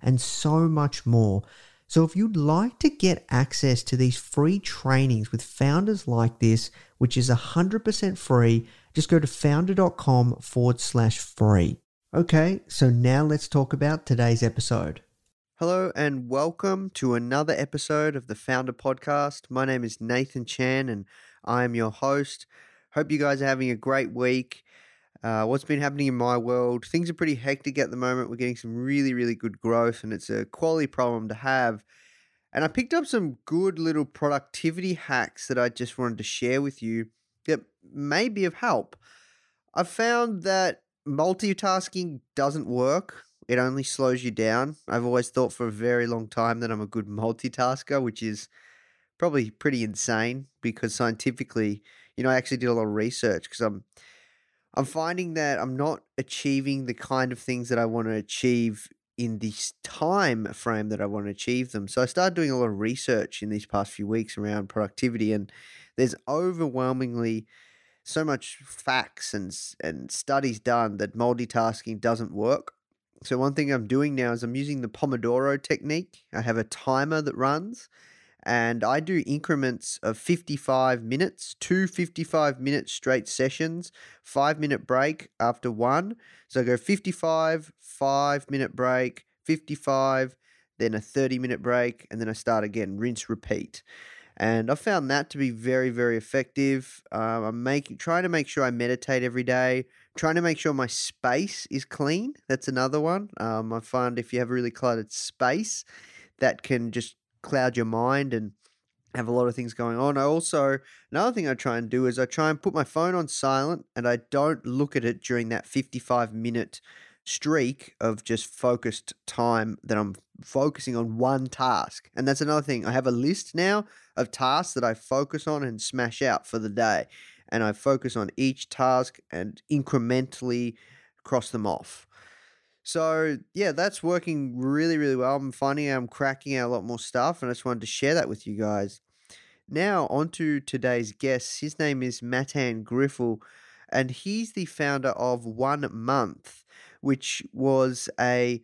and so much more. So, if you'd like to get access to these free trainings with founders like this, which is 100% free, just go to founder.com forward slash free. Okay, so now let's talk about today's episode. Hello, and welcome to another episode of the Founder Podcast. My name is Nathan Chan, and I am your host. Hope you guys are having a great week. Uh, what's been happening in my world? Things are pretty hectic at the moment. We're getting some really, really good growth, and it's a quality problem to have. And I picked up some good little productivity hacks that I just wanted to share with you that may be of help. I've found that multitasking doesn't work. It only slows you down. I've always thought for a very long time that I'm a good multitasker, which is probably pretty insane because scientifically, you know, I actually did a lot of research because I'm I'm finding that I'm not achieving the kind of things that I want to achieve in this time frame that I want to achieve them. So I started doing a lot of research in these past few weeks around productivity and there's overwhelmingly so much facts and and studies done that multitasking doesn't work. So one thing I'm doing now is I'm using the Pomodoro technique. I have a timer that runs and I do increments of 55 minutes, two 55 minute straight sessions, five minute break after one. So I go 55, five minute break, 55, then a 30 minute break, and then I start again, rinse, repeat. And I found that to be very, very effective. Um, I'm making, trying to make sure I meditate every day, trying to make sure my space is clean. That's another one. Um, I find if you have a really cluttered space, that can just cloud your mind and have a lot of things going on. I also another thing I try and do is I try and put my phone on silent and I don't look at it during that 55 minute streak of just focused time that I'm focusing on one task. And that's another thing. I have a list now of tasks that I focus on and smash out for the day. And I focus on each task and incrementally cross them off. So yeah, that's working really, really well. I'm finding I'm cracking out a lot more stuff, and I just wanted to share that with you guys. Now on to today's guest. His name is Mattan Griffel, and he's the founder of One Month, which was a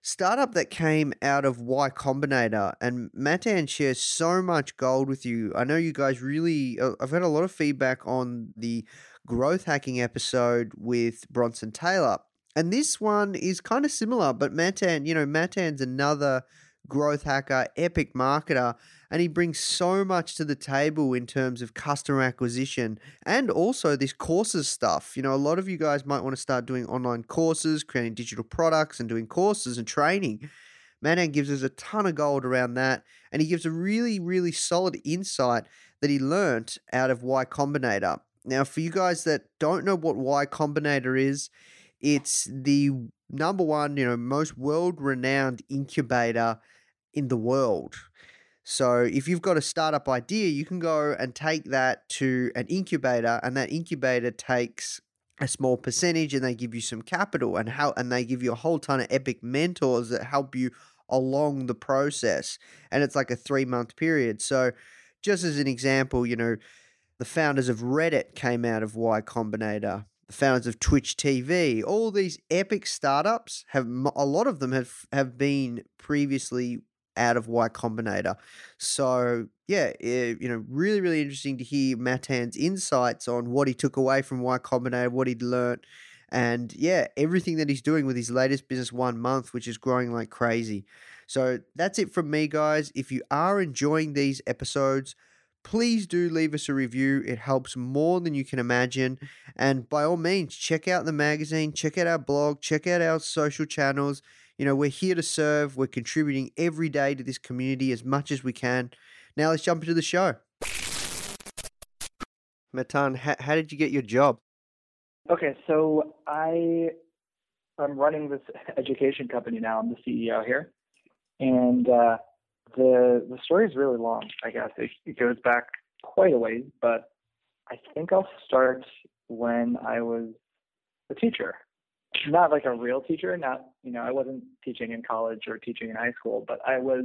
startup that came out of Y Combinator. And Mattan shares so much gold with you. I know you guys really. uh, I've had a lot of feedback on the growth hacking episode with Bronson Taylor. And this one is kind of similar, but Mattan, you know, Mattan's another growth hacker, epic marketer, and he brings so much to the table in terms of customer acquisition and also this courses stuff. You know, a lot of you guys might want to start doing online courses, creating digital products, and doing courses and training. Mattan gives us a ton of gold around that, and he gives a really, really solid insight that he learnt out of Y Combinator. Now, for you guys that don't know what Y Combinator is, it's the number one, you know, most world renowned incubator in the world. So if you've got a startup idea, you can go and take that to an incubator, and that incubator takes a small percentage and they give you some capital and how and they give you a whole ton of epic mentors that help you along the process. And it's like a three month period. So, just as an example, you know, the founders of Reddit came out of Y Combinator. The founders of Twitch TV, all these epic startups have a lot of them have have been previously out of Y Combinator. So yeah, eh, you know, really really interesting to hear Mattan's insights on what he took away from Y Combinator, what he'd learnt, and yeah, everything that he's doing with his latest business one month, which is growing like crazy. So that's it from me, guys. If you are enjoying these episodes, please do leave us a review. It helps more than you can imagine. And by all means, check out the magazine, check out our blog, check out our social channels. You know, we're here to serve, we're contributing every day to this community as much as we can. Now let's jump into the show. Mattan, how, how did you get your job? Okay, so I I'm running this education company now. I'm the CEO here, and uh, the the story is really long. I guess it, it goes back quite a ways, but I think I'll start when I was a teacher. Not like a real teacher. Not you know I wasn't teaching in college or teaching in high school, but I was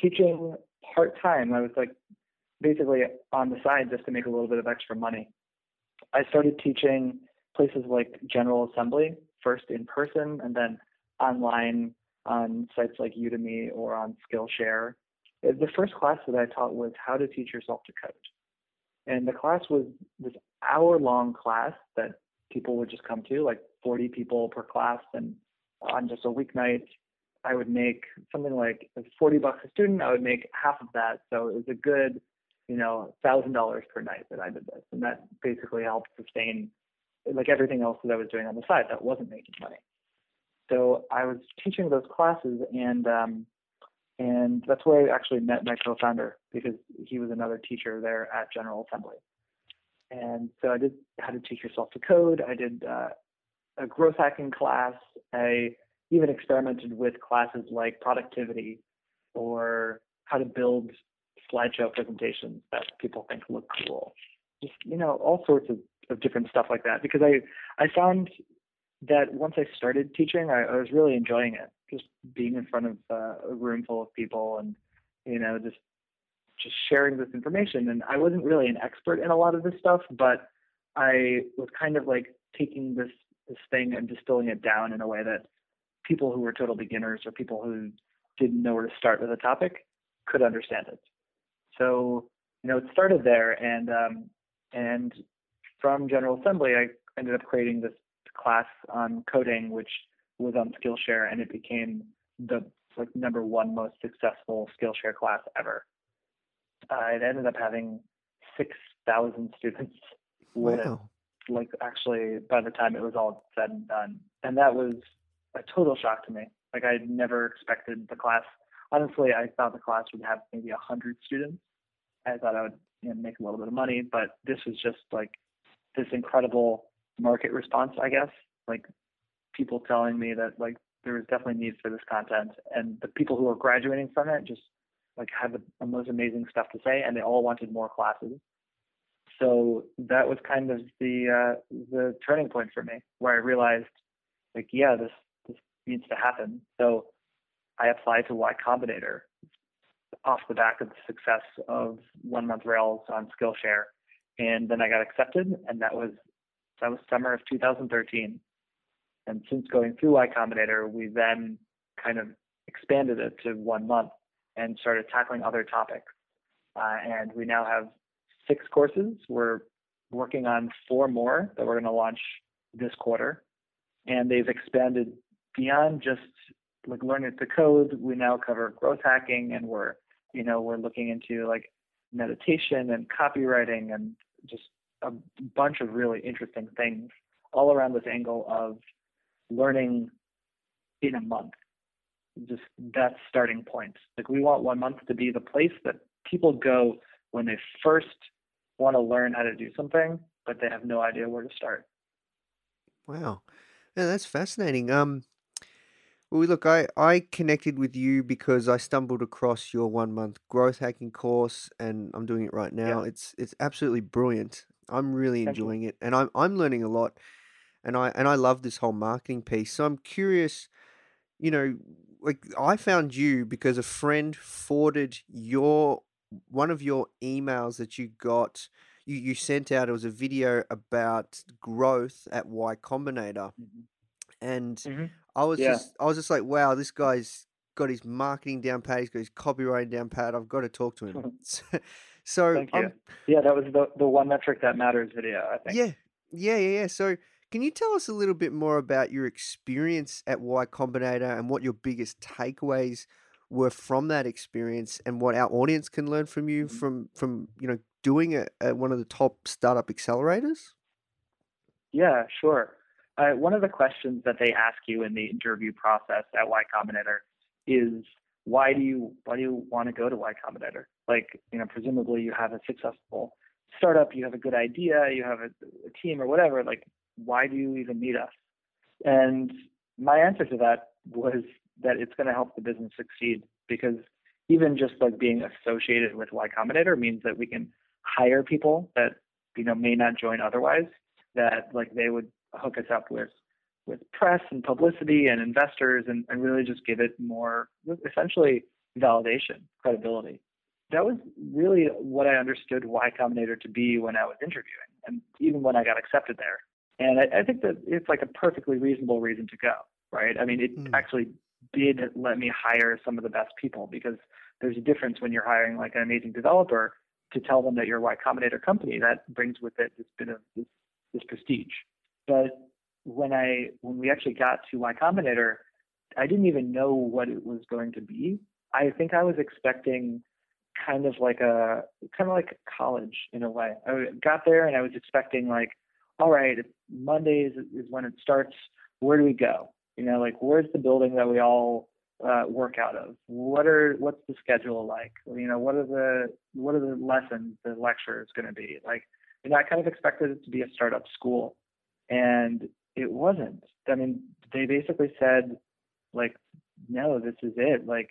teaching part time. I was like basically on the side just to make a little bit of extra money. I started teaching places like General Assembly, first in person and then online on sites like Udemy or on Skillshare. Uh, The first class that I taught was how to teach yourself to code. And the class was this hour long class that people would just come to, like 40 people per class. And on just a weeknight, I would make something like 40 bucks a student. I would make half of that. So it was a good, you know, thousand dollars per night that I did this. And that basically helped sustain like everything else that I was doing on the side that wasn't making money. So I was teaching those classes and um, and that's where I actually met my co-founder because he was another teacher there at General Assembly. And so I did how to teach yourself to code. I did uh, a growth hacking class. I even experimented with classes like productivity or how to build slideshow presentations that people think look cool. Just you know all sorts of, of different stuff like that because I I found that once I started teaching, I, I was really enjoying it. Just being in front of uh, a room full of people and you know just just sharing this information. And I wasn't really an expert in a lot of this stuff, but I was kind of like taking this this thing and distilling it down in a way that people who were total beginners or people who didn't know where to start with a topic could understand it. So you know it started there, and um, and from General Assembly, I ended up creating this class on coding, which was on Skillshare, and it became the like number one most successful Skillshare class ever. Uh, it ended up having six thousand students with Wow. like actually by the time it was all said and done, and that was a total shock to me. Like I never expected the class. Honestly, I thought the class would have maybe a hundred students. I thought I would you know, make a little bit of money, but this was just like this incredible market response, I guess. Like people telling me that like there was definitely need for this content, and the people who were graduating from it just like had the, the most amazing stuff to say, and they all wanted more classes. So that was kind of the uh, the turning point for me, where I realized, like, yeah, this this needs to happen. So I applied to Y Combinator off the back of the success of One Month Rails on Skillshare, and then I got accepted, and that was that was summer of 2013. And since going through Y Combinator, we then kind of expanded it to one month and started tackling other topics. Uh, and we now have six courses. We're working on four more that we're going to launch this quarter. And they've expanded beyond just like learning to code. We now cover growth hacking and we're, you know, we're looking into like meditation and copywriting and just a bunch of really interesting things all around this angle of learning in a month. Just that starting point. Like we want one month to be the place that people go when they first want to learn how to do something, but they have no idea where to start. Wow. Yeah, that's fascinating. Um, well, look, I, I connected with you because I stumbled across your one month growth hacking course, and I'm doing it right now. Yeah. It's it's absolutely brilliant. I'm really Thank you. enjoying it, and I'm I'm learning a lot, and I and I love this whole marketing piece. So I'm curious, you know, like I found you because a friend forwarded your one of your emails that you got you, you sent out it was a video about growth at Y Combinator Mhm. and Mhm. I was Yeah. just I was just like wow this guy's got his marketing down pat he's got his copywriting down pat I've got to talk to him so, so Thank you. Yeah, that was the the one metric that matters video. I think. yeah yeah yeah yeah so can you tell us a little bit more about your experience at Y Combinator and what your biggest takeaways were from that experience and what our audience can learn from you Mhm. from from you know doing it at one of the top startup accelerators Yeah, sure. Uh, one of the questions that they ask you in the interview process at Y Combinator is why do you why do you want to go to Y Combinator? Like, you know, presumably you have a successful startup, you have a good idea, you have a, a team or whatever. Like, why do you even need us? And my answer to that was that it's going to help the business succeed because even just like being associated with Y Combinator means that we can hire people that you know may not join otherwise that like they would hook us up with with press and publicity and investors and, and really just give it more essentially validation credibility that was really what i understood y combinator to be when i was interviewing and even when i got accepted there and i, I think that it's like a perfectly reasonable reason to go right i mean it Mm. actually did let me hire some of the best people because there's a difference when you're hiring like an amazing developer to tell them that you're a Y Combinator company. That brings with it this bit of this, this prestige. But when I when we actually got to Y Combinator, I didn't even know what it was going to be. I think I was expecting kind of like a kind of like college in a way. I got there and I was expecting like, all right, Mondays is when it starts. Where do we go? You know, like where's the building that we all uh, work out of? What are what's the schedule like? You know, what are the what are the lessons, the lectures going to be like? You know, I kind of expected it to be a startup school, and it wasn't. I mean, they basically said, like, no, this is it. Like,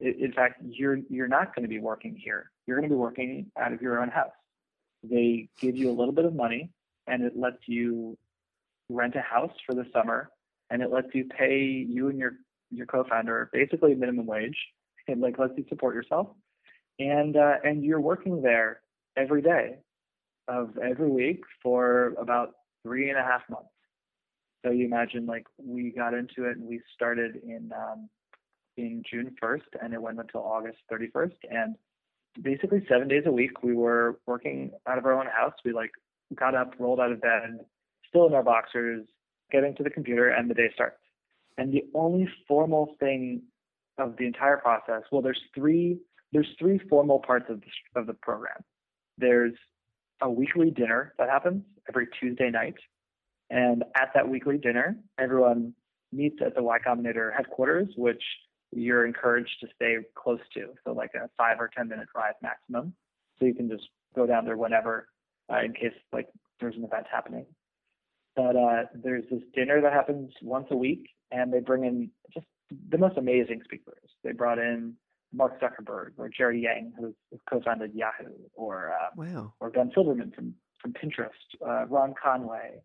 in fact, you're you're not going to be working here. You're going to be working out of your own house. They give you a little bit of money, and it lets you rent a house for the summer, and it lets you pay you and your your co-founder basically minimum wage and like lets you support yourself and uh, and you're working there every day of every week for about three and a half months so you imagine like we got into it and we started in um, in June 1st and it went until August 31st and basically seven days a week we were working out of our own house. We like got up rolled out of bed still in our boxers getting to the computer and the day starts. And the only formal thing of the entire process, well, there's three there's three formal parts of the, of the program. There's a weekly dinner that happens every Tuesday night, and at that weekly dinner, everyone meets at the Y Combinator headquarters, which you're encouraged to stay close to, so like a five or ten minute drive maximum. So you can just go down there whenever, uh, in case like there's an event happening. But uh, there's this dinner that happens once a week, and they bring in just the most amazing speakers. They brought in Mark Zuckerberg or Jerry Yang, who co-founded Yahoo, or uh, wow or Ben Silbermann from from Pinterest, uh, Ron Conway.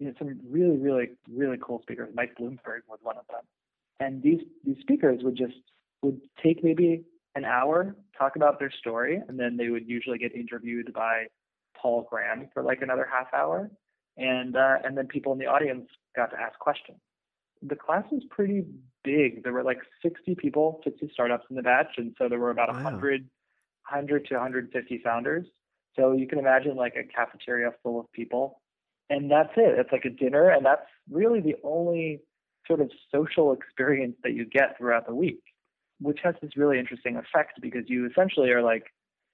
You know, some really, really, really cool speakers. Mike Bloomberg was one of them. And these these speakers would just would take maybe an hour, talk about their story, and then they would usually get interviewed by Paul Graham for like another half hour, and uh, and then people in the audience got to ask questions. The class was pretty big. There were like 60 people, 60 startups in the batch, and so there were about Wow. 100, 100 to 150 founders. So you can imagine like a cafeteria full of people, and that's it. It's like a dinner, and that's really the only sort of social experience that you get throughout the week, which has this really interesting effect because you essentially are like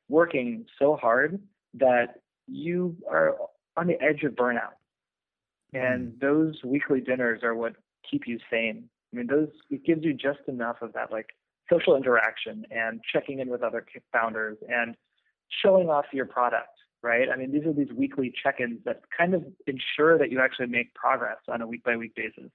working so hard that you are on the edge of burnout. And mm. those weekly dinners are what keep you sane. I mean, those it gives you just enough of that like social interaction and checking in with other founders and showing off your product, right? I mean, these are these weekly check-ins that kind of ensure that you actually make progress on a week by week basis.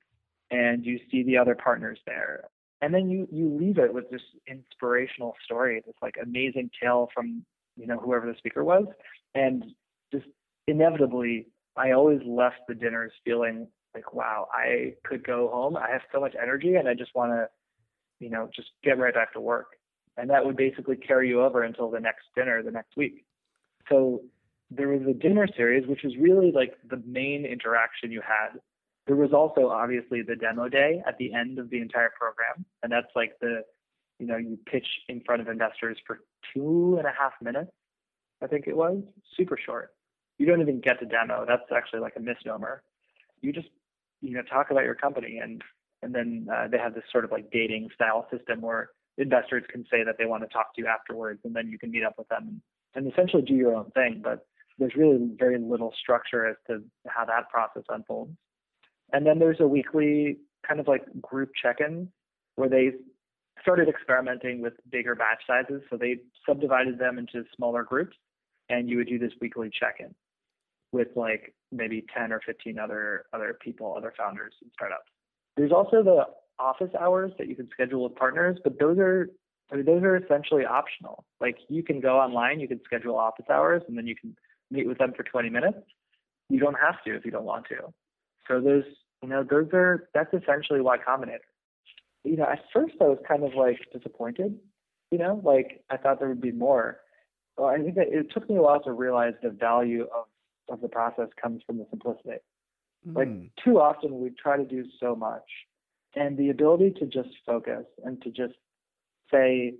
And you see the other partners there. And then you you leave it with this inspirational story, this like amazing tale from, you know, whoever the speaker was. And just inevitably I always left the dinners feeling like, wow, I could go home. I have so much energy and I just want to, you know, just get right back to work. And that would basically carry you over until the next dinner the next week. So there was a dinner series, which was really like the main interaction you had. There was also obviously the demo day at the end of the entire program. And that's like the, you know, you pitch in front of investors for two and a half minutes, I think it was, super short. You don't even get to demo. That's actually like a misnomer. You just, you know, talk about your company and and then uh, they have this sort of like dating style system where investors can say that they want to talk to you afterwards, and then you can meet up with them and essentially do your own thing. But there's really very little structure as to how that process unfolds. And then there's a weekly kind of like group check-in where they started experimenting with bigger batch sizes. So they subdivided them into smaller groups, and you would do this weekly check-in with like maybe 10 or 15 other other people, other founders and startups. There's also the office hours that you can schedule with partners, but those are I mean, those are essentially optional. Like you can go online, you can schedule office hours, and then you can meet with them for 20 minutes. You don't have to if you don't want to. So those, you know, those are that's essentially Y Combinator. You know, at first I was kind of like disappointed. You know, like I thought there would be more. Well, I think that it took me a while to realize the value of of the process comes from the simplicity. Mm. Like too often we try to do so much, and the ability to just focus and to just say,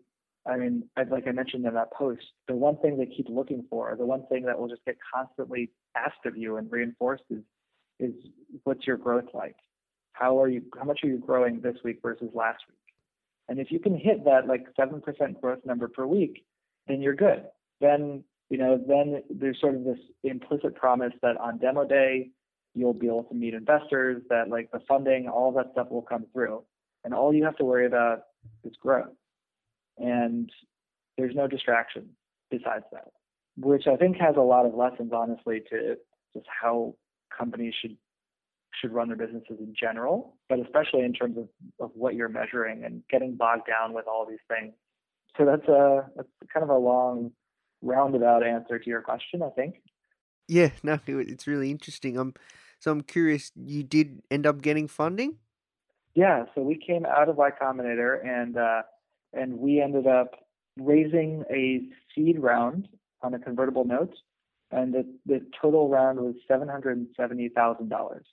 I mean, like I mentioned in that post, the one thing they keep looking for, the one thing that will just get constantly asked of you and reinforced is, is what's your growth like? How are you? How much are you growing this week versus last week? And if you can hit that like seven percent growth number per week, then you're good. Then you know, then there's sort of this implicit promise that on demo day you'll be able to meet investors, that like the funding, all that stuff will come through, and all you have to worry about is growth and there's no distraction besides that, which I think has a lot of lessons, honestly, to just how companies should should run their businesses in general, but especially in terms of, of what you're measuring and getting bogged down with all these things. So that's a that's kind of a long roundabout answer to your question, I think. Yeah, no, it's really interesting. I'm so I'm curious. You did end up getting funding? Yeah, so we came out of Y Combinator and uh, and we ended up raising a seed round on a convertible note, and the, the total round was seven hundred and seventy thousand dollars.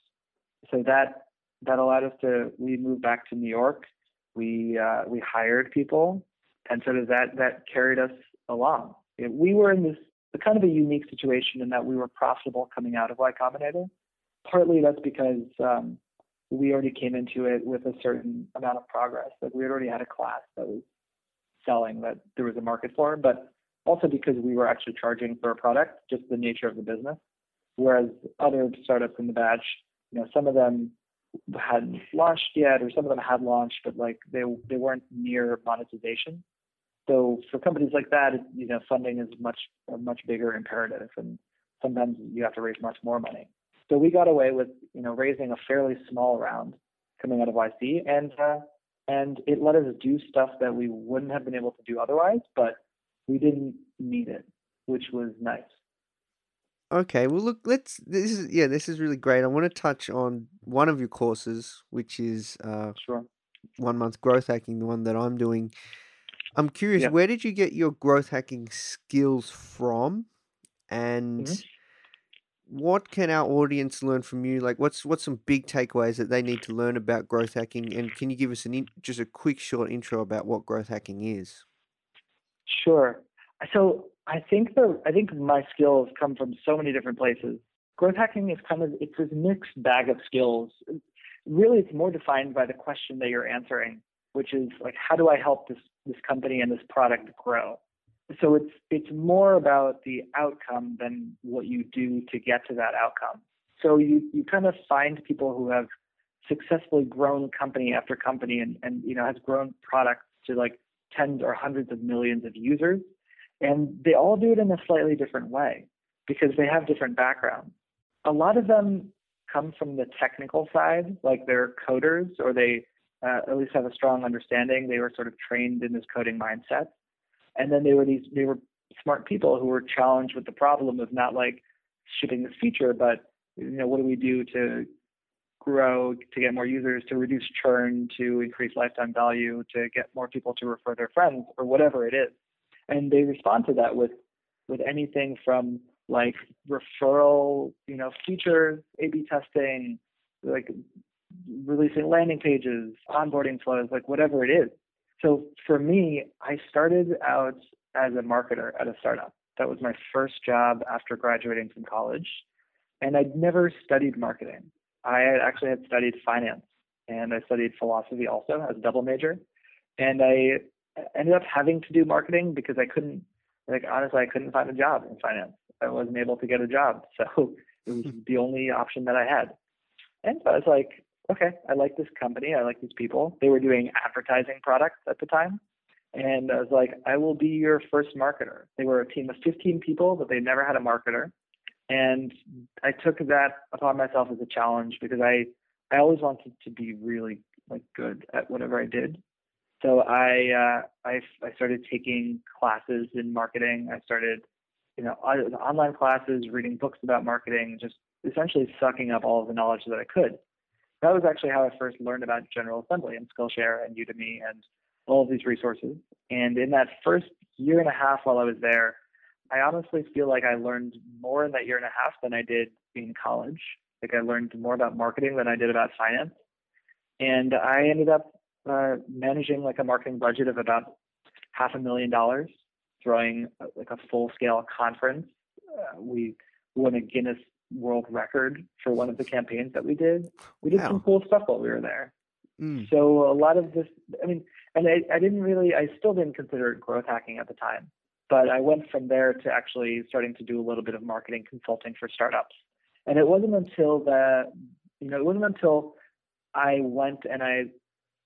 So that that allowed us to we moved back to New York. We uh, we hired people, and sort of that that carried us along. We were in this kind of a unique situation in that we were profitable coming out of Y Combinator. Partly that's because um, we already came into it with a certain amount of progress. Like we had already had a class that was selling that there was a market for, but also because we were actually charging for a product, just the nature of the business. Whereas other startups in the batch, you know, some of them hadn't launched yet, or some of them had launched, but like they they weren't near monetization. So for companies like that, you know, funding is much a much bigger imperative, and sometimes you have to raise much more money. So we got away with you know raising a fairly small round coming out of YC, and uh, and it let us do stuff that we wouldn't have been able to do otherwise, but we didn't need it, which was nice. Okay, well look, let's this is yeah, this is really great. I want to touch on one of your courses, which is uh sure. one month growth hacking, the one that I'm doing. I'm curious, yeah. where did you get your growth hacking skills from? And mm-hmm what can our audience learn from you? Like, what's what's some big takeaways that they need to learn about growth hacking? And can you give us an in, just a quick, short intro about what growth hacking is? Sure. So I think the I think my skills come from so many different places. Growth hacking is kind of it's this mixed bag of skills. Really, it's more defined by the question that you're answering, which is like, how do I help this this company and this product grow? So it's it's more about the outcome than what you do to get to that outcome. So you you kind of find people who have successfully grown company after company and and you know has grown products to like tens or hundreds of millions of users and they all do it in a slightly different way because they have different backgrounds. A lot of them come from the technical side, like they're coders or they uh, at least have a strong understanding. They were sort of trained in this coding mindset and then they were these they were smart people who were challenged with the problem of not like shipping this feature, but you know what do we do to grow, to get more users, to reduce churn, to increase lifetime value, to get more people to refer their friends, or whatever it is. And they respond to that with with anything from like referral, you know, features, A/B testing, like releasing landing pages, onboarding flows, like whatever it is. So for me, I started out as a marketer at a startup. That was my first job after graduating from college. And I'd never studied marketing. I actually had studied finance and I studied philosophy also as a double major. And I ended up having to do marketing because I couldn't, like, honestly, I couldn't find a job in finance. I wasn't able to get a job. So it was hmm. the only option that I had. And so I was like, okay, I like this company. I like these people. They were doing advertising products at the time. And I was like, I will be your first marketer. They were a team of 15 people, but they never had a marketer. And I took that upon myself as a challenge because I, I always wanted to be really like good at whatever I did. So I, uh, I, I started taking classes in marketing. I started, you know, online classes, reading books about marketing, just essentially sucking up all of the knowledge that I could. That was actually how I first learned about General Assembly and Skillshare and Udemy and all of these resources. And in that first year and a half while I was there, I honestly feel like I learned more in that year and a half than I did in college. Like I learned more about marketing than I did about finance. And I ended up uh, managing like a marketing budget of about half a million dollars, throwing uh, like a full scale conference. Uh, we won a Guinness World Record for one of the campaigns that we did. We did wow. some cool stuff while we were there. Mm. So a lot of this, I mean, and I, I didn't really, I still didn't consider it growth hacking at the time. But I went from there to actually starting to do a little bit of marketing consulting for startups. And it wasn't until that, you know, it wasn't until I went and I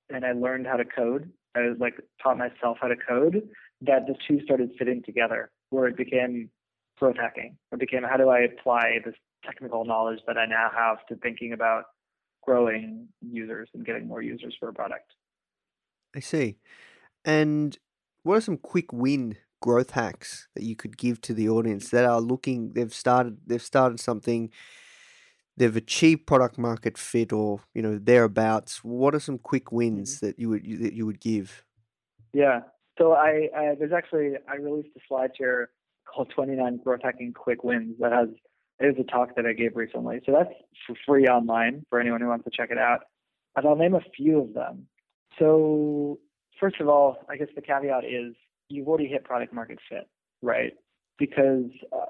and I learned how to code. I was like taught myself how to code that the two started fitting together, where it became growth hacking. It became how do I apply this technical knowledge that I now have to thinking about growing users and getting more users for a product. I see. And what are some quick win growth hacks that you could give to the audience that are looking they've started they've started something they've achieved product market fit or you know thereabouts what are some quick wins mm-hmm. that you would that you would give yeah so I, I there's actually i released a slide here called 29 growth hacking quick wins that has is a talk that i gave recently so that's for free online for anyone who wants to check it out and i'll name a few of them so first of all i guess the caveat is you've already hit product market fit, right? Because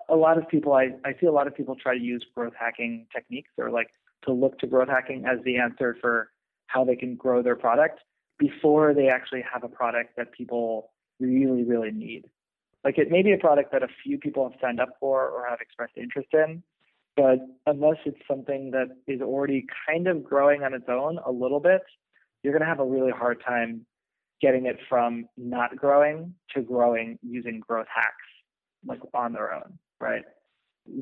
a lot of people, I, I see a lot of people try to use growth hacking techniques or like to look to growth hacking as the answer for how they can grow their product before they actually have a product that people really, really need. Like it may be a product that a few people have signed up for or have expressed interest in, but unless it's something that is already kind of growing on its own a little bit, you're going to have a really hard time getting it from not growing to growing using growth hacks like on their own, right?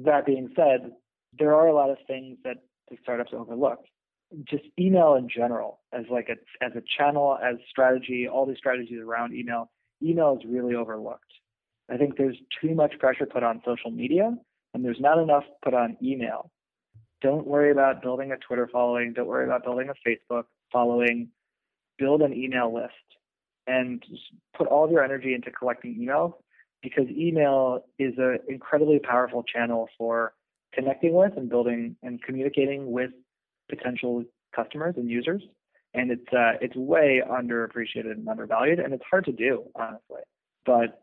That being said, there are a lot of things that the startups overlook. Just email in general as like a as a channel, as strategy, all these strategies around email, email is really overlooked. I think there's too much pressure put on social media and there's not enough put on email. Don't worry about building a Twitter following, don't worry about building a Facebook following. Build an email list and put all of your energy into collecting emails because email is an incredibly powerful channel for connecting with and building and communicating with potential customers and users. And it's uh, it's way underappreciated and undervalued, and it's hard to do, honestly. But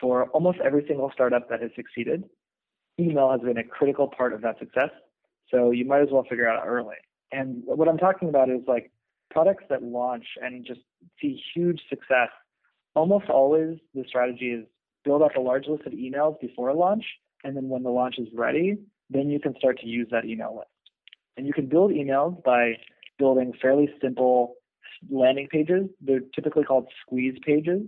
for almost every single startup that has succeeded, email has been a critical part of that success. So you might as well figure out early. And what I'm talking about is like products that launch and just see huge success, almost always the strategy is build up a large list of emails before launch, and then when the launch is ready, then you can start to use that email list. And you can build emails by building fairly simple landing pages. They're typically called squeeze pages.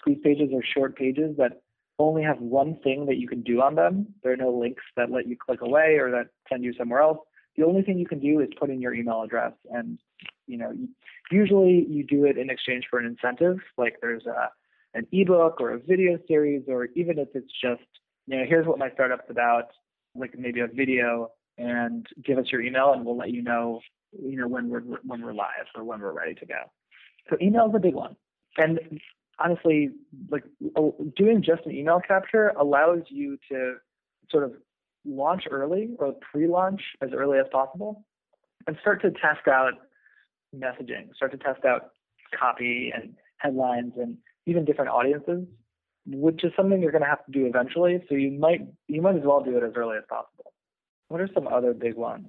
Squeeze pages are short pages that only have one thing that you can do on them. There are no links that let you click away or that send you somewhere else. The only thing you can do is put in your email address and you know, usually you do it in exchange for an incentive, like there's a an ebook or a video series, or even if it's just, you know, here's what my startup's about, like maybe a video, and give us your email, and we'll let you know you know, when we're when we're live or when we're ready to go. So email is a big one. And honestly, like doing just an email capture allows you to sort of launch early or pre-launch as early as possible and start to test out messaging, start to test out copy and headlines and even different audiences, which is something you're going to have to do eventually. So you might you might as well do it as early as possible. What are some other big ones?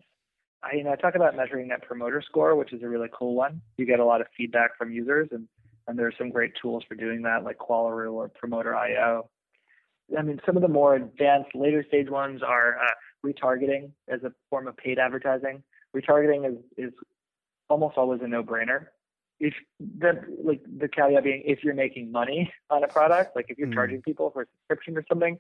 I you know I talk about measuring net promoter score, which is a really cool one. You get a lot of feedback from users, and and there's some great tools for doing that, like Qualaroo or Promoter.io. I mean, some of the more advanced, later stage ones are uh, retargeting as a form of paid advertising. Retargeting is is almost always a no-brainer. If the like the caveat being if you're making money on a product, like if you're mm. charging people for a subscription or something,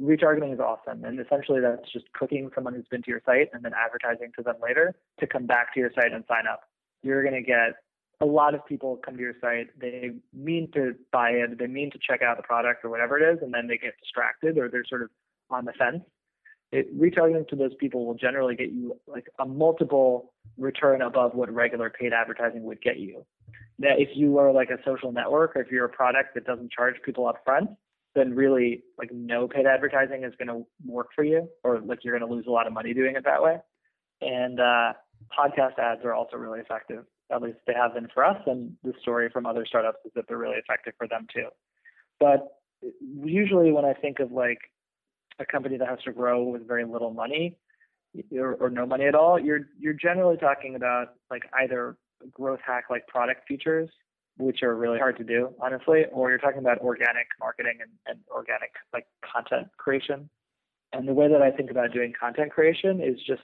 retargeting is awesome. And essentially that's just cooking someone who's been to your site and then advertising to them later to come back to your site and sign up. You're gonna get a lot of people come to your site, they mean to buy it, they mean to check out the product or whatever it is, and then they get distracted or they're sort of on the fence it, retargeting to those people will generally get you like a multiple return above what regular paid advertising would get you. Now, if you are like a social network or if you're a product that doesn't charge people up front, then really like no paid advertising is going to work for you or like you're going to lose a lot of money doing it that way. And uh, podcast ads are also really effective. At least they have been for us. And the story from other startups is that they're really effective for them too. But usually when I think of like a company that has to grow with very little money or, or no money at all, you're you're generally talking about like either growth hack like product features, which are really hard to do, honestly, or you're talking about organic marketing and, and organic like content creation. And the way that I think about doing content creation is just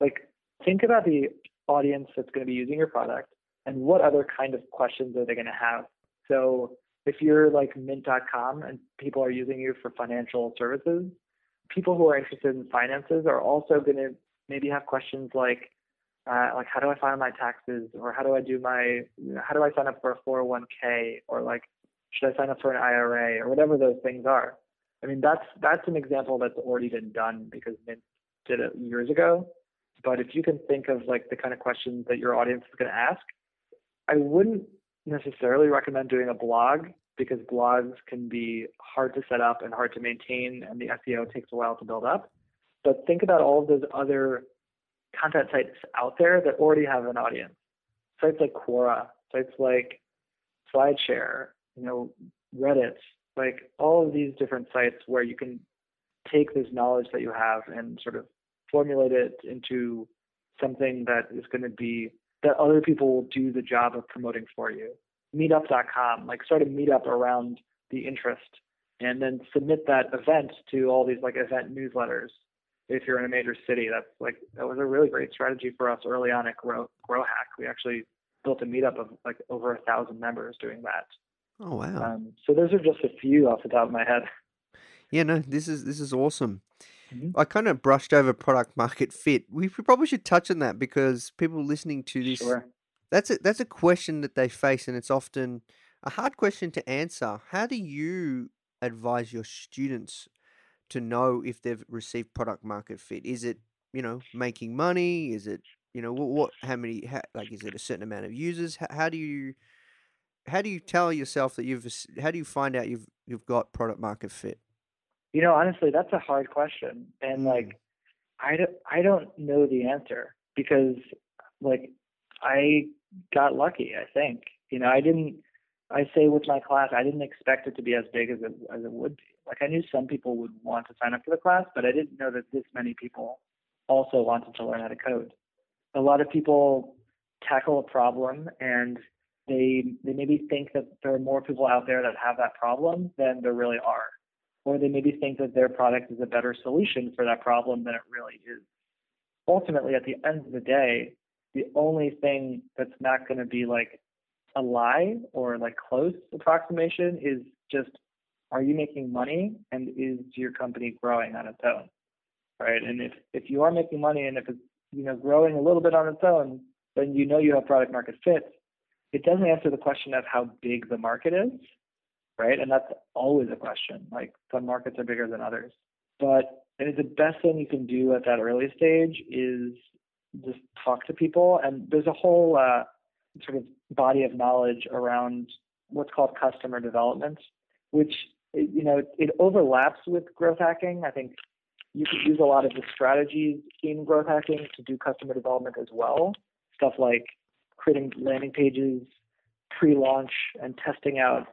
like think about the audience that's going to be using your product and what other kind of questions are they going to have. So if you're like mint.com and people are using you for financial services, people who are interested in finances are also going to maybe have questions like, uh, like how do I file my taxes, or how do I do my, how do I sign up for a 401k, or like should I sign up for an IRA, or whatever those things are. I mean, that's that's an example that's already been done because Mint did it years ago. But if you can think of like the kind of questions that your audience is going to ask, I wouldn't necessarily recommend doing a blog because blogs can be hard to set up and hard to maintain, and the SEO takes a while to build up. But think about all of those other content sites out there that already have an audience. Sites like Quora, sites like SlideShare, you know, Reddit, like all of these different sites where you can take this knowledge that you have and sort of formulate it into something that is going to be that other people will do the job of promoting for you meetup.com, like start a meetup around the interest and then submit that event to all these like event newsletters. If you're in a major city, that's like that was a really great strategy for us early on at Grow Grow Hack. We actually built a meetup of like over a thousand members doing that. Oh wow! Um, so those are just a few off the top of my head. Yeah, no, this is this is awesome. Mm-hmm. I kind of brushed over product market fit. We probably should touch on that because people listening to this sure. That's a that's a question that they face, and it's often a hard question to answer. How do you advise your students to know if they've received product market fit? Is it you know making money? Is it you know what, what how many how, like is it a certain amount of users? How, how do you how do you tell yourself that you've how do you find out you've you've got product market fit? You know, honestly, that's a hard question, and like mm. I don't I don't know the answer because like I got lucky, I think. You know, I didn't. I say with my class, I didn't expect it to be as big as it as it would be. Like I knew some people would want to sign up for the class, but I didn't know that this many people also wanted to learn how to code. A lot of people tackle a problem and they they maybe think that there are more people out there that have that problem than there really are. Or they maybe think that their product is a better solution for that problem than it really is. Ultimately, at the end of the day, the only thing that's not going to be like a lie or like close approximation is just are you making money and is your company growing on its own right? And if if you are making money and if it's you know growing a little bit on its own then you know you have product market fit. It doesn't answer the question of how big the market is right and that's always a question like some markets are bigger than others but the best thing you can do at that early stage is just talk to people. And there's a whole uh, sort of body of knowledge around what's called customer development, which you know it overlaps with growth hacking. I think you could use a lot of the strategies in growth hacking to do customer development as well. Stuff like creating landing pages pre-launch and testing out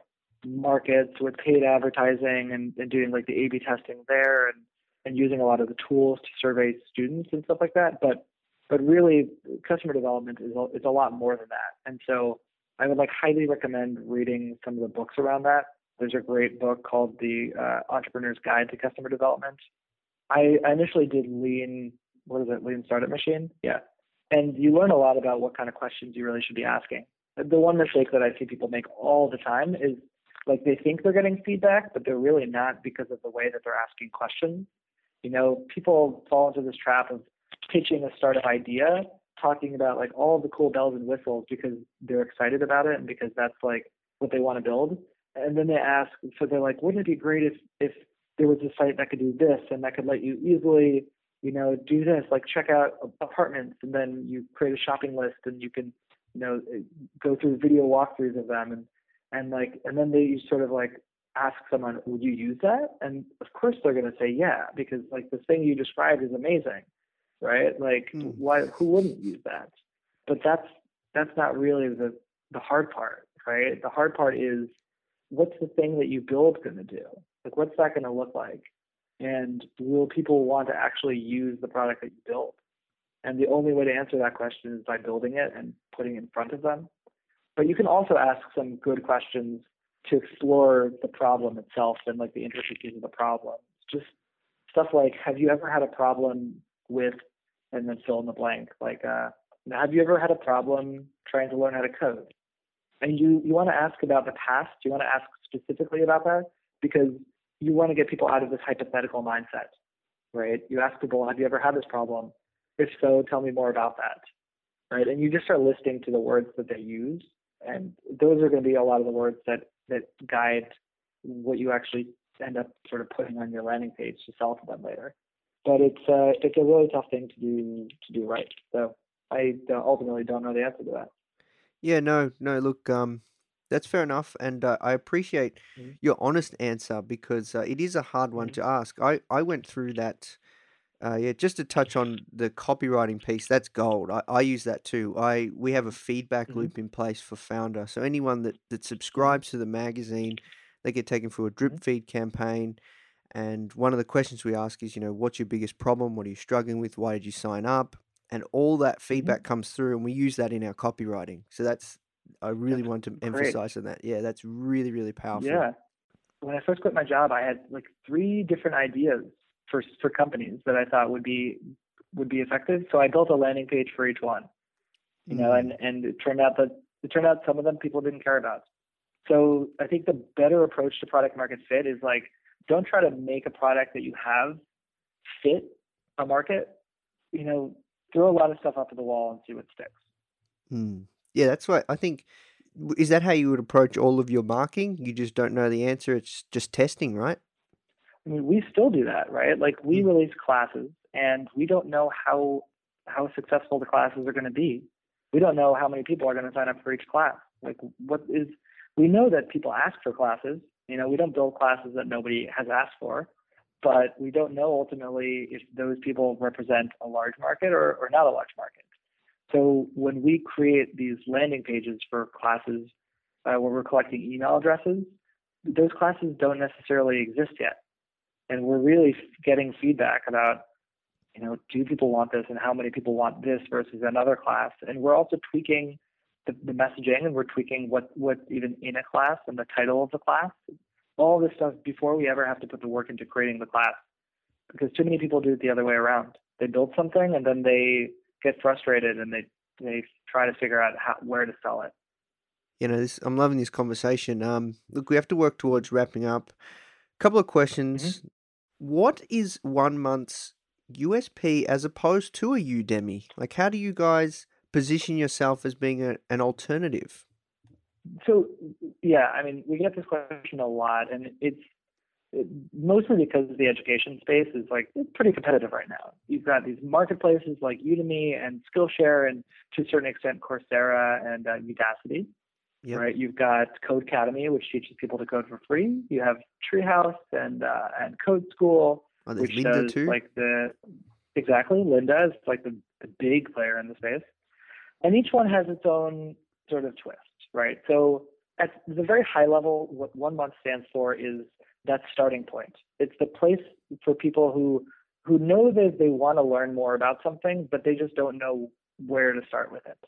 markets with paid advertising and, and doing like the A/B testing there and and using a lot of the tools to survey students and stuff like that. But but really, customer development is a, is a lot more than that. And so I would like highly recommend reading some of the books around that. There's a great book called The uh, Entrepreneur's Guide to Customer Development. I, I initially did Lean. What is it? Lean Startup Machine. Yeah, and you learn a lot about what kind of questions you really should be asking. The one mistake that I see people make all the time is like they think they're getting feedback, but they're really not because of the way that they're asking questions. You know, people fall into this trap of pitching a startup idea, talking about like all the cool bells and whistles because they're excited about it and because that's like what they want to build. And then they ask, so they're like, wouldn't it be great if if there was a site that could do this and that could let you easily, you know, do this, like check out apartments, and then you create a shopping list and you can, you know, go through video walkthroughs of them and and like and then they sort of like ask someone, would you use that? And of course they're going to say yeah because like the thing you described is amazing, right? Like mm. why who wouldn't use that? But that's that's not really the the hard part, right? The hard part is what's the thing that you build going to do? Like what's that going to look like? And will people want to actually use the product that you built And the only way to answer that question is by building it and putting it in front of them. But you can also ask some good questions to explore the problem itself and like the intricacies of the problem. Just stuff like, have you ever had a problem with, and then fill in the blank. Like, uh, have you ever had a problem trying to learn how to code? And you you want to ask about the past. You want to ask specifically about that because you want to get people out of this hypothetical mindset, right? You ask people, have you ever had this problem? If so, tell me more about that, right? And you just start listening to the words that they use and those are going to be a lot of the words that that guide what you actually end up sort of putting on your landing page to sell to them later. But it's uh, it's a really tough thing to do to do right. So I ultimately don't know the answer to that. Yeah, no, no. Look, um, that's fair enough, and uh, I appreciate mm-hmm. your honest answer because uh, it is a hard one mm-hmm. to ask. I I went through that uh, yeah, just to touch on the copywriting piece, that's gold. I, I use that too. I we have a feedback mm-hmm. loop in place for founder, So anyone that that mm-hmm. subscribes to the magazine, they get taken through a drip mm-hmm. feed campaign. And one of the questions we ask is, you know, what's your biggest problem? What are you struggling with? Why did you sign up? And all that mm-hmm. feedback mm-hmm. comes through, and we use that in our copywriting. So that's I really that's want to great. emphasize on that. Yeah, that's really really powerful. Yeah. When I first quit my job, I had like three different ideas for for companies that I thought would be would be effective. So I built a landing page for each one. You know, mm-hmm. and and it turned out that it turned out some of them people didn't care about. So I think the better approach to product market fit is like don't try to make a product that you have fit a market. You know, throw a lot of stuff up at the wall and see what sticks. Mm. Yeah, that's what I think. Is that how you would approach all of your marketing? You just don't know the answer. It's just testing, right? I mean, we still do that, right? Like we mm-hmm. release classes and we don't know how how successful the classes are going to be. We don't know how many people are going to sign up for each class. Like what is we know that people ask for classes. You know, we don't build classes that nobody has asked for, but we don't know ultimately if those people represent a large market or, or not a large market. So when we create these landing pages for classes uh, where we're collecting email addresses, those classes don't necessarily exist yet and we're really getting feedback about you know do people want this and how many people want this versus another class? And we're also tweaking the, the messaging and we're tweaking what what's even in a class and the title of the class. All this stuff before we ever have to put the work into creating the class because too many people do it the other way around. They build something and then they get frustrated and they they try to figure out how where to sell it. You know this, i'm loving this conversation. Um look we have to work towards wrapping up. A couple of questions. Mm-hmm. What is one month's USP as opposed to a Udemy? Like, how do you guys position yourself as being a, an alternative? So, yeah, I mean, we get this question a lot, and it's it, mostly because the education space is like it's pretty competitive right now. You've got these marketplaces like Udemy and Skillshare, and to a certain extent Coursera and uh, Udacity. Yep. Right. You've got Codecademy, which teaches people to code for free. You have Treehouse and uh, and Code School, Oh, which Lynda does too. like the exactly Lynda is like the, the big player in the space, and each one has its own sort of twist, right? So at the very high level, what one month stands for is that starting point. It's the place for people who who know that they want to learn more about something, but they just don't know where to start with it.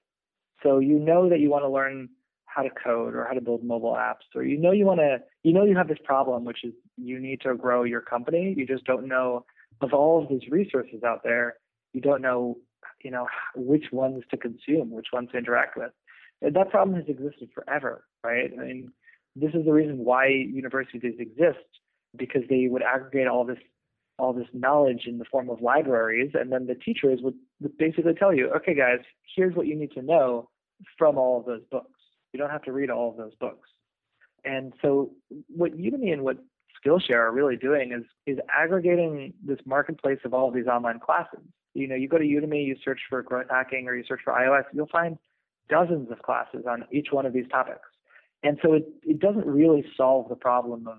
So you know that you want to learn how to code or how to build mobile apps, or you know you want to, you know you have this problem, which is you need to grow your company. You just don't know of all of these resources out there. You don't know, you know, which ones to consume, which ones to interact with. That problem has existed forever, right? I mean, this is the reason why universities exist because they would aggregate all this all this knowledge in the form of libraries and then the teachers would basically tell you okay guys here's what you need to know from all of those books you don't have to read all of those books. And so what udemy and what skillshare are really doing is is aggregating this marketplace of all of these online classes. You know you go to udemy you search for growth hacking or you search for ios you'll find dozens of classes on each one of these topics. And so it, it doesn't really solve the problem of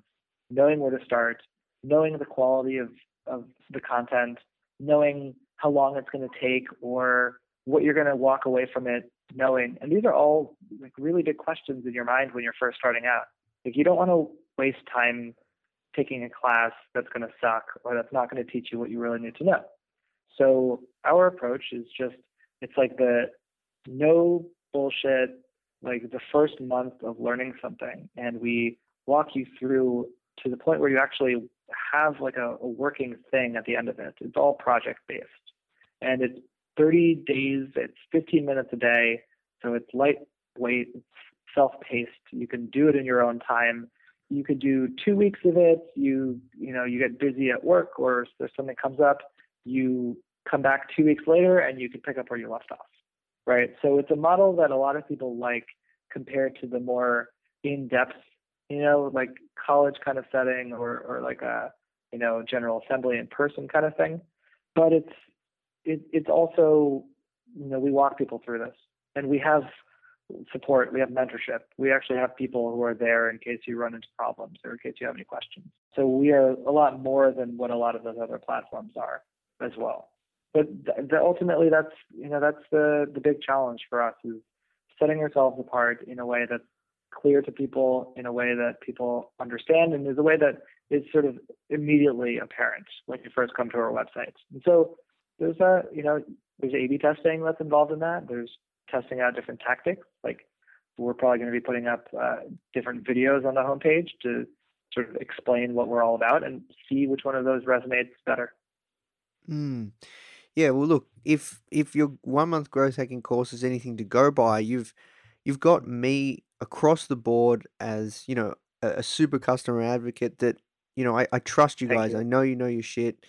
knowing where to start, knowing the quality of, of the content, knowing how long it's going to take or what you're going to walk away from it knowing. And these are all like really big questions in your mind when you're first starting out. Like you don't want to waste time taking a class that's going to suck or that's not going to teach you what you really need to know. So our approach is just it's like the no bullshit like the first month of learning something and we walk you through to the point where you actually have like a, a working thing at the end of it. It's all project based. And it's 30 days, it's 15 minutes a day. So it's lightweight, self paced. You can do it in your own time. You could do two weeks of it. You, you know, you get busy at work or there's something comes up. You come back two weeks later and you can pick up where you left off. Right. So it's a model that a lot of people like compared to the more in depth you know, like college kind of setting or or like a you know general assembly in person kind of thing. But it's it, it's also you know we walk people through this, and we have support, we have mentorship. We actually have people who are there in case you run into problems or in case you have any questions. So we are a lot more than what a lot of those other platforms are as well. But th- th- ultimately, that's you know that's the the big challenge for us is setting ourselves apart in a way that's clear to people in a way that people understand and is a way that is sort of immediately apparent when you first come to our website. And so there's a you know there's A/B testing that's involved in that. There's testing out different tactics. Like we're probably going to be putting up uh, different videos on the homepage to sort of explain what we're all about and see which one of those resonates better. Mm. Yeah, well, look, if if your one month growth hacking course is anything to go by, you've you've got me across the board as you know a, a super customer advocate that you know I, I trust you Thank guys. you. I know you know your shit,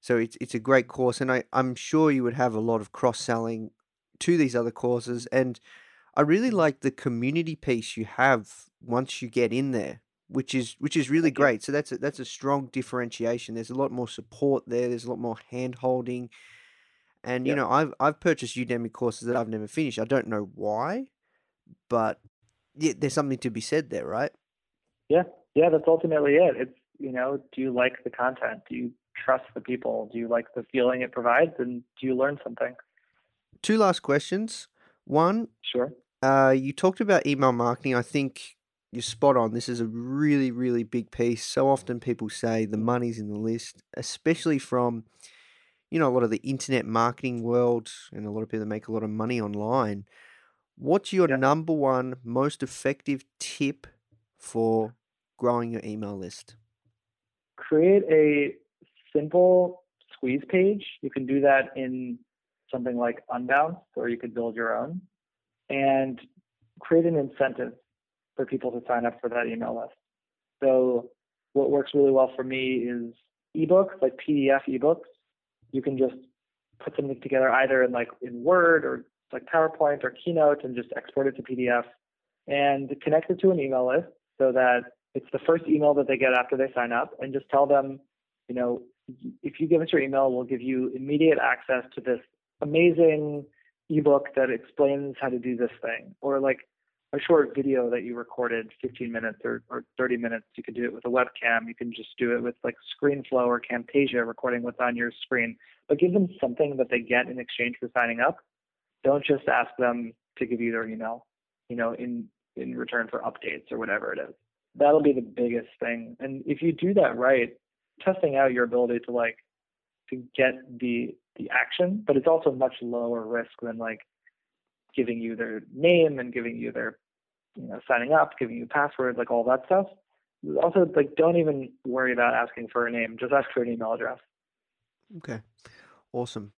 so it's it's a great course, and I I'm sure you would have a lot of cross selling to these other courses, and I really mm-hmm. like the community piece you have once you get in there, which is which is really great. So that's a, that's a strong differentiation. There's a lot more support there. There's a lot more hand holding. And you know, I've I've purchased Udemy courses that I've never finished. I don't know why, but yeah, there's something to be said there, right? Yeah, yeah, that's ultimately it. It's you know, do you like the content? Do you trust the people? Do you like the feeling it provides? And do you learn something? Two last questions. One, Sure. uh, you talked about email marketing. I think you're spot on. This is a really, really big piece. So often people say the money's in the list, especially from, you know, a lot of the internet marketing world and a lot of people that make a lot of money online. What's your Yeah. number one most effective tip for growing your email list? create a simple squeeze page. You can do that in something like Unbounce, or you could build your own, and create an incentive for people to sign up for that email list. So, what works really well for me is ebooks, like PDF ebooks. You can just put something together either in like in Word or like PowerPoint or Keynote and just export it to PDF and connect it to an email list so that it's the first email that they get after they sign up, and just tell them, you know, if you give us your email, we'll give you immediate access to this amazing ebook that explains how to do this thing, or like a short video that you recorded 15 minutes or, or 30 minutes. You could do it with a webcam. You can just do it with like ScreenFlow or Camtasia, recording what's on your screen. But give them something that they get in exchange for signing up. Don't just ask them to give you their email, you know, in in return for updates or whatever it is. That'll be the biggest thing. And if you do that right, testing out your ability to like to get the the action, but it's also much lower risk than like giving you their name and giving you their you know signing up, giving you password, like all that stuff. Also, like don't even worry about asking for a name. Just ask for an email address. Okay, awesome.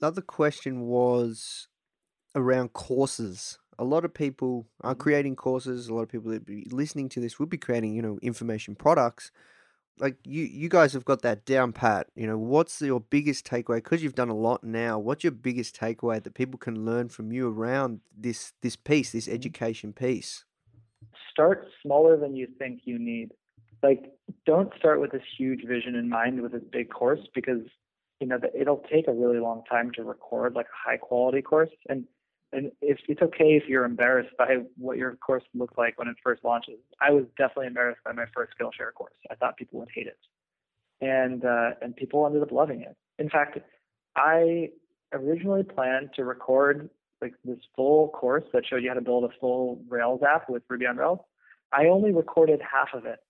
The other question was around courses. A lot of people are Mm-hmm. creating courses. A lot of people that be listening to this would be creating, you know, information products. Like you, you guys have got that down pat. You know, what's your biggest takeaway? Because you've done a lot now. What's your biggest takeaway that people can learn from you around this this piece, this mm-hmm. education piece? start smaller than you think you need. Like, don't start with this huge vision in mind with this big course because you know that it'll take a really long time to record like a high quality course. And and if it's okay if you're embarrassed by what your course looked like when it first launches. I was definitely embarrassed by my first Skillshare course. I thought people would hate it, and uh, and people ended up loving it. In fact, I originally planned to record like this full course that showed you how to build a full Rails app with Ruby on Rails. I only recorded half of it.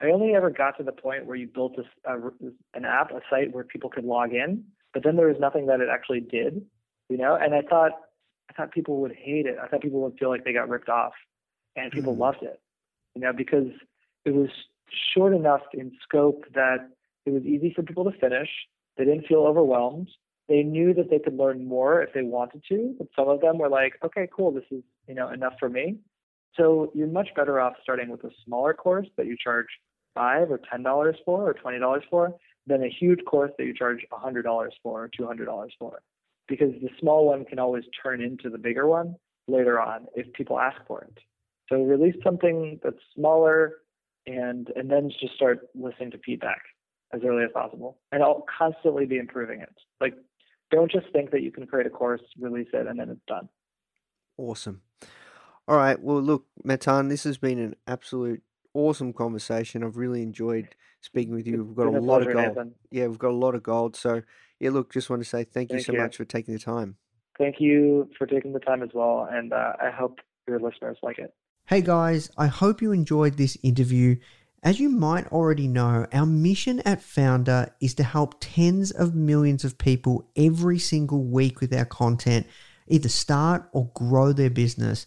I only ever got to the point where you built an app, a site where people could log in, but then there was nothing that it actually did, you know. And I thought, I thought people would hate it. I thought people would feel like they got ripped off, and people Mhm. loved it, you know, because it was short enough in scope that it was easy for people to finish. They didn't feel overwhelmed. They knew that they could learn more if they wanted to, but some of them were like, okay, cool, this is you know enough for me. So you're much better off starting with a smaller course that you charge five or ten dollars for or twenty dollars for than a huge course that you charge a hundred dollars for or two hundred dollars for. Because the small one can always turn into the bigger one later on if people ask for it. So release something that's smaller and and then just start listening to feedback as early as possible. And I'll constantly be improving it. Like don't just think that you can create a course, release it, and then it's done. Awesome. All right. Well, look, Mattan, this has been an absolute awesome conversation. I've really enjoyed speaking with you. We've got a lot of gold. Yeah, we've got a lot of gold. So, yeah, look, just want to say thank you so you. much for taking the time. Thank you for taking the time as well, and uh, I hope your listeners like it. Hey guys, I hope you enjoyed this interview. As you might already know, our mission at Founder is to help tens of millions of people every single week with our content either start or grow their business,